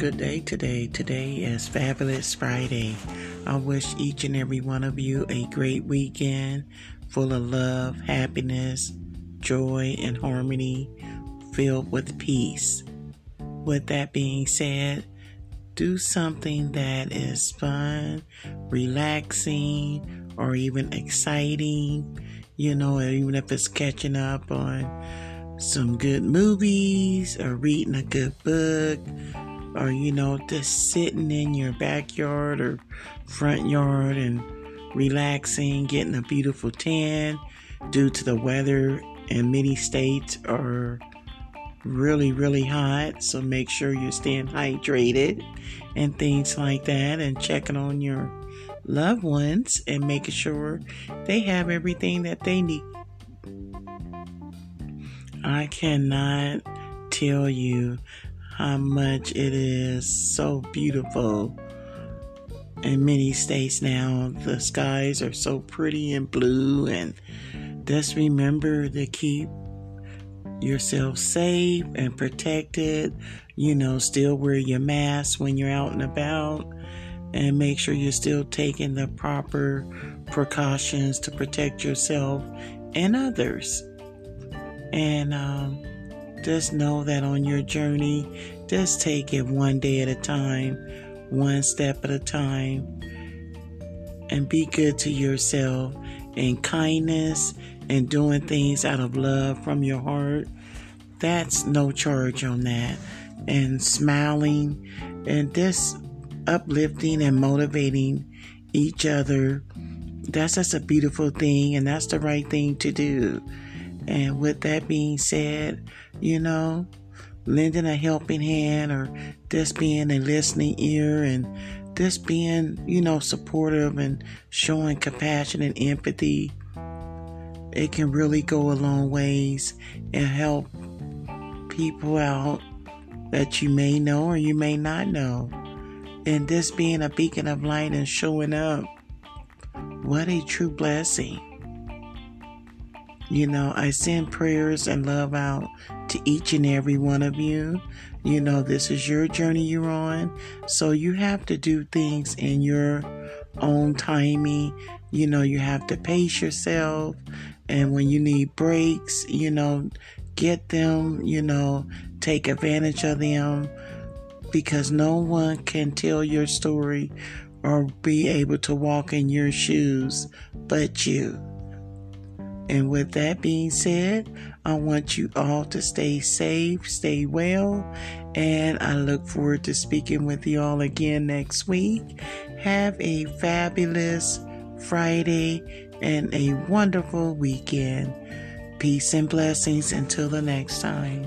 good day today. Today is Fabulous Friday. I wish each and every one of you a great weekend full of love, happiness, joy, and harmony, filled with peace. With that being said, do something that is fun, relaxing, or even exciting. You know, even if it's catching up on some good movies or reading a good book or you know just sitting in your backyard or front yard and relaxing getting a beautiful tan due to the weather in many states are really really hot. So make sure you're staying hydrated and things like that and checking on your loved ones and making sure they have everything that they need. I cannot tell you how much it is so beautiful in many states now. The skies are so pretty and blue, and just remember to keep yourself safe and protected. You know, still wear your mask when you're out and about, and make sure you're still taking the proper precautions to protect yourself and others. And um, just know that on your journey, just take it one day at a time, one step at a time, and be good to yourself and kindness and doing things out of love from your heart. That's no charge on that. And smiling and just uplifting and motivating each other. That's just a beautiful thing, and that's the right thing to do. And with that being said, you know, lending a helping hand or just being a listening ear and just being, you know, supportive and showing compassion and empathy, it can really go a long ways and help people out that you may know or you may not know. And this being a beacon of light and showing up, what a true blessing. You know, I send prayers and love out to each and every one of you. You know, this is your journey you're on. So you have to do things in your own timing. You know, you have to pace yourself. And when you need breaks, you know, get them, you know, take advantage of them because no one can tell your story or be able to walk in your shoes but you. And with that being said, I want you all to stay safe, stay well, and I look forward to speaking with you all again next week. Have a fabulous Friday and a wonderful weekend. Peace and blessings until the next time.